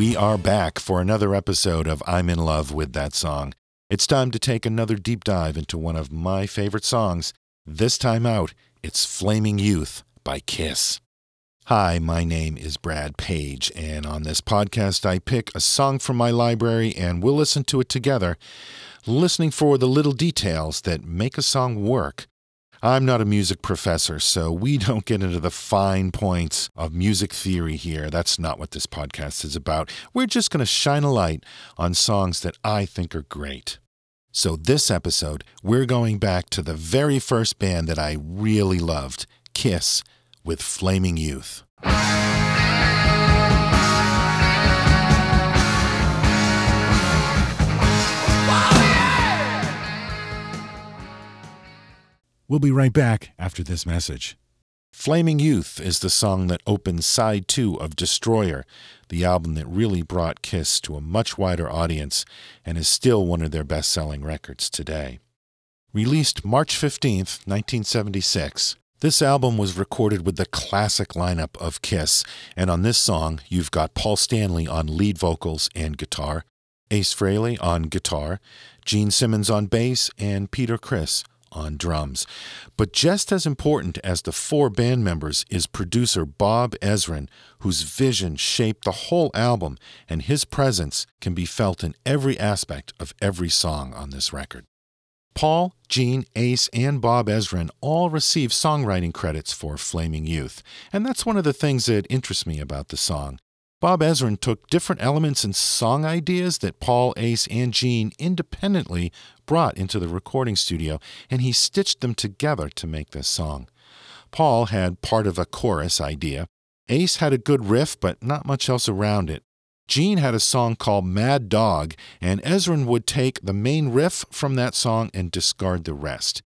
We are back for another episode of I'm in Love with That Song. It's time to take another deep dive into one of my favorite songs. This time out, it's Flaming Youth by Kiss. Hi, my name is Brad Page, and on this podcast, I pick a song from my library and we'll listen to it together, listening for the little details that make a song work. I'm not a music professor, so we don't get into the fine points of music theory here. That's not what this podcast is about. We're just going to shine a light on songs that I think are great. So, this episode, we're going back to the very first band that I really loved Kiss with Flaming Youth. We'll be right back after this message. Flaming Youth is the song that opens side two of Destroyer, the album that really brought Kiss to a much wider audience and is still one of their best selling records today. Released March 15, 1976, this album was recorded with the classic lineup of Kiss, and on this song, you've got Paul Stanley on lead vocals and guitar, Ace Frehley on guitar, Gene Simmons on bass, and Peter Criss on drums. But just as important as the four band members is producer Bob Ezrin, whose vision shaped the whole album, and his presence can be felt in every aspect of every song on this record. Paul, Gene, Ace, and Bob Ezrin all received songwriting credits for Flaming Youth, and that's one of the things that interests me about the song. Bob Ezrin took different elements and song ideas that Paul, Ace, and Gene independently brought into the recording studio, and he stitched them together to make this song. Paul had part of a chorus idea. Ace had a good riff, but not much else around it. Gene had a song called Mad Dog, and Ezrin would take the main riff from that song and discard the rest.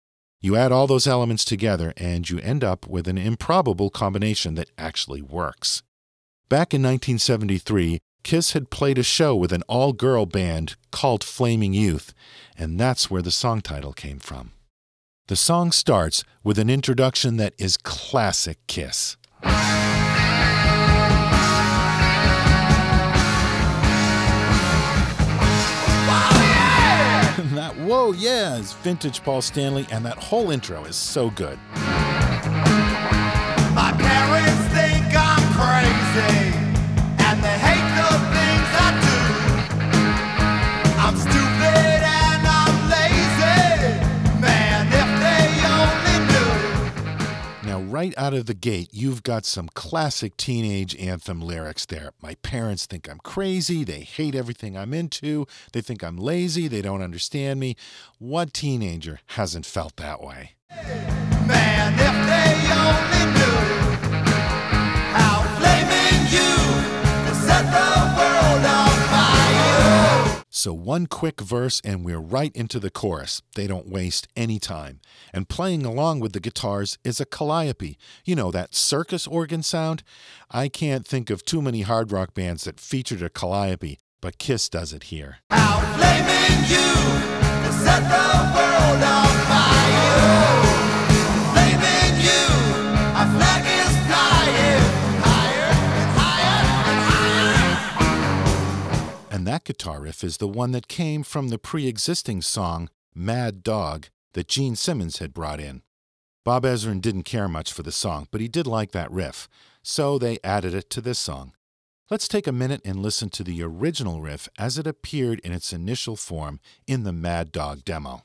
You add all those elements together, and you end up with an improbable combination that actually works. Back in 1973, Kiss had played a show with an all girl band called Flaming Youth, and that's where the song title came from. The song starts with an introduction that is classic Kiss. that whoa yeah is vintage Paul Stanley, and that whole intro is so good. Right out of the gate, you've got some classic teenage anthem lyrics there. My parents think I'm crazy. They hate everything I'm into. They think I'm lazy. They don't understand me. What teenager hasn't felt that way? Man, if they only knew how you set the. So, one quick verse, and we're right into the chorus. They don't waste any time. And playing along with the guitars is a calliope. You know, that circus organ sound? I can't think of too many hard rock bands that featured a calliope, but Kiss does it here. Guitar riff is the one that came from the pre existing song Mad Dog that Gene Simmons had brought in. Bob Ezrin didn't care much for the song, but he did like that riff, so they added it to this song. Let's take a minute and listen to the original riff as it appeared in its initial form in the Mad Dog demo.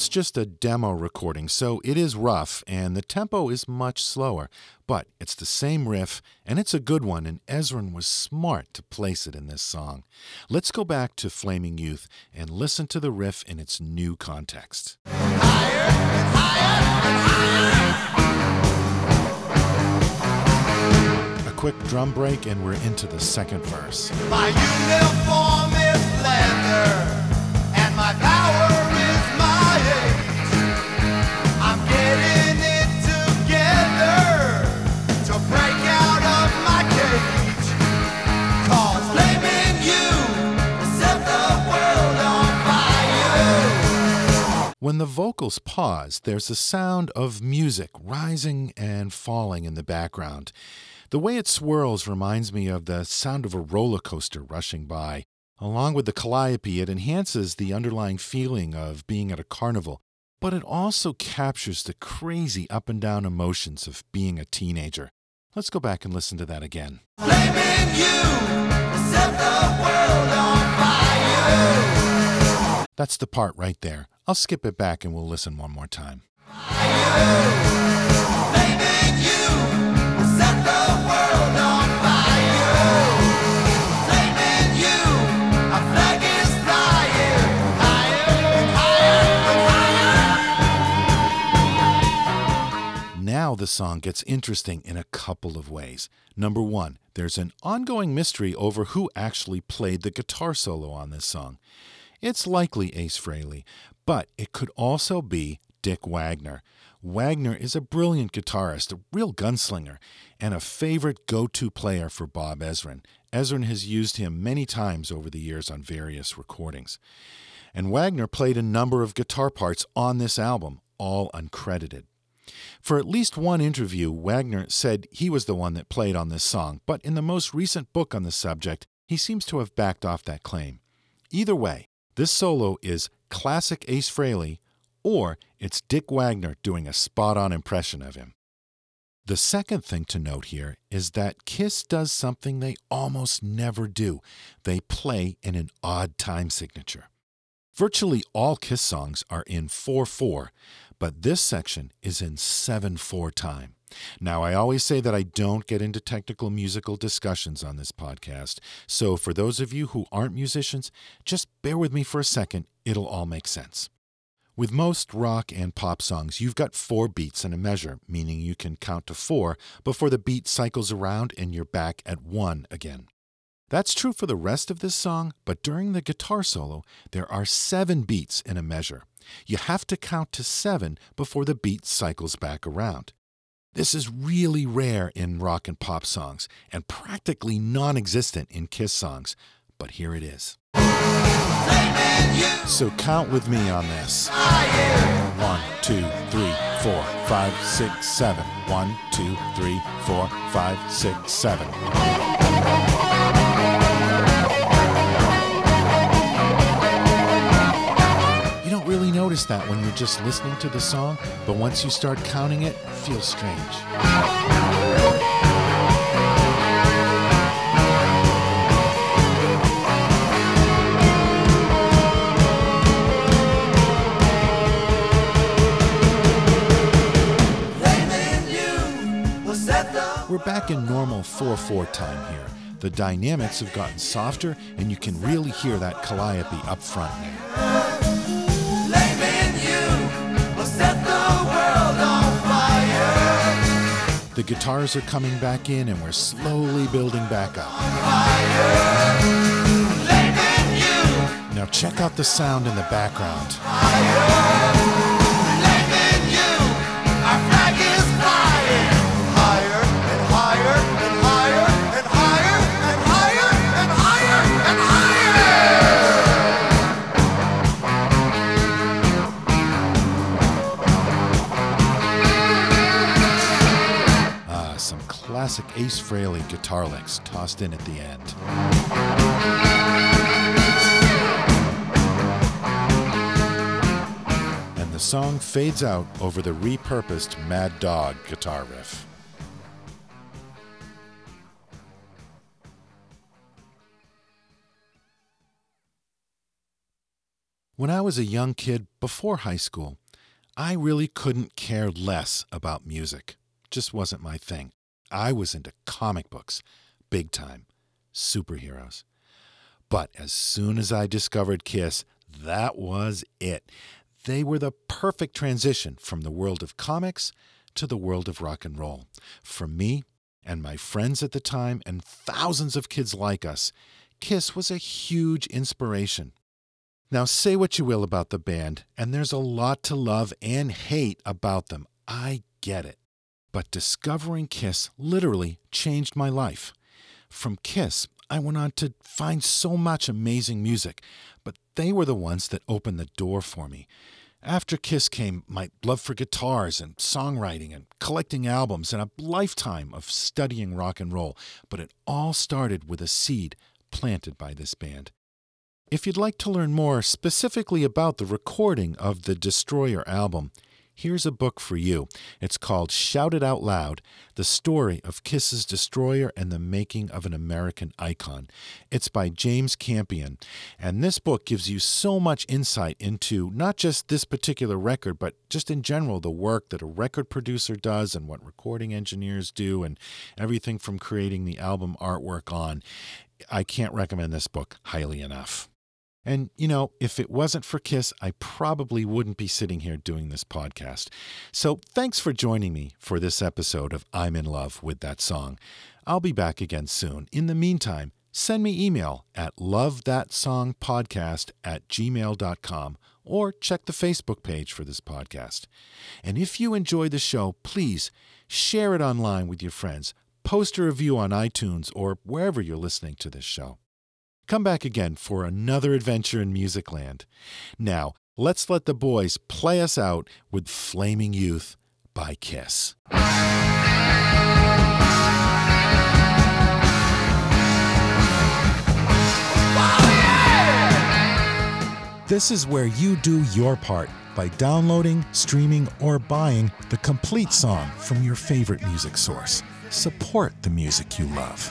That's just a demo recording, so it is rough and the tempo is much slower, but it's the same riff and it's a good one, and Ezrin was smart to place it in this song. Let's go back to Flaming Youth and listen to the riff in its new context. Higher, higher, higher. A quick drum break, and we're into the second verse. The vocals pause, there's a sound of music rising and falling in the background. The way it swirls reminds me of the sound of a roller coaster rushing by. Along with the calliope, it enhances the underlying feeling of being at a carnival, but it also captures the crazy up and down emotions of being a teenager. Let's go back and listen to that again. Blaming you set the world on fire. That's the part right there. I'll skip it back and we'll listen one more time. Now the song gets interesting in a couple of ways. Number one, there's an ongoing mystery over who actually played the guitar solo on this song. It's likely Ace Frehley, but it could also be Dick Wagner. Wagner is a brilliant guitarist, a real gunslinger, and a favorite go to player for Bob Ezrin. Ezrin has used him many times over the years on various recordings. And Wagner played a number of guitar parts on this album, all uncredited. For at least one interview, Wagner said he was the one that played on this song, but in the most recent book on the subject, he seems to have backed off that claim. Either way, this solo is classic Ace Frehley, or it's Dick Wagner doing a spot on impression of him. The second thing to note here is that Kiss does something they almost never do they play in an odd time signature. Virtually all Kiss songs are in 4 4, but this section is in 7 4 time. Now, I always say that I don't get into technical musical discussions on this podcast, so for those of you who aren't musicians, just bear with me for a second, it'll all make sense. With most rock and pop songs, you've got four beats in a measure, meaning you can count to four before the beat cycles around and you're back at one again. That's true for the rest of this song, but during the guitar solo, there are seven beats in a measure. You have to count to seven before the beat cycles back around. This is really rare in rock and pop songs and practically non existent in Kiss songs, but here it is. So count with me on this. One, two, three, four, five, six, seven. One, two, three, four, five, six, seven. Notice that when you're just listening to the song, but once you start counting it, it feels strange. We're back in normal 4 4 time here. The dynamics have gotten softer, and you can really hear that calliope up front now. The guitars are coming back in, and we're slowly building back up. Now, check out the sound in the background. Classic Ace Frehley guitar licks tossed in at the end. And the song fades out over the repurposed Mad Dog guitar riff. When I was a young kid before high school, I really couldn't care less about music. Just wasn't my thing. I was into comic books, big time, superheroes. But as soon as I discovered Kiss, that was it. They were the perfect transition from the world of comics to the world of rock and roll. For me and my friends at the time, and thousands of kids like us, Kiss was a huge inspiration. Now, say what you will about the band, and there's a lot to love and hate about them. I get it. But discovering Kiss literally changed my life. From Kiss, I went on to find so much amazing music, but they were the ones that opened the door for me. After Kiss came my love for guitars and songwriting and collecting albums and a lifetime of studying rock and roll, but it all started with a seed planted by this band. If you'd like to learn more specifically about the recording of the Destroyer album, here's a book for you. It's called Shout It Out Loud The Story of Kiss's Destroyer and the Making of an American Icon. It's by James Campion. And this book gives you so much insight into not just this particular record, but just in general the work that a record producer does and what recording engineers do and everything from creating the album artwork on. I can't recommend this book highly enough. And, you know, if it wasn't for Kiss, I probably wouldn't be sitting here doing this podcast. So thanks for joining me for this episode of I'm in Love with That Song. I'll be back again soon. In the meantime, send me email at lovethatsongpodcast at gmail.com or check the Facebook page for this podcast. And if you enjoy the show, please share it online with your friends. Post a review on iTunes or wherever you're listening to this show. Come back again for another adventure in Musicland. Now, let's let the boys play us out with Flaming Youth by Kiss. This is where you do your part by downloading, streaming, or buying the complete song from your favorite music source. Support the music you love.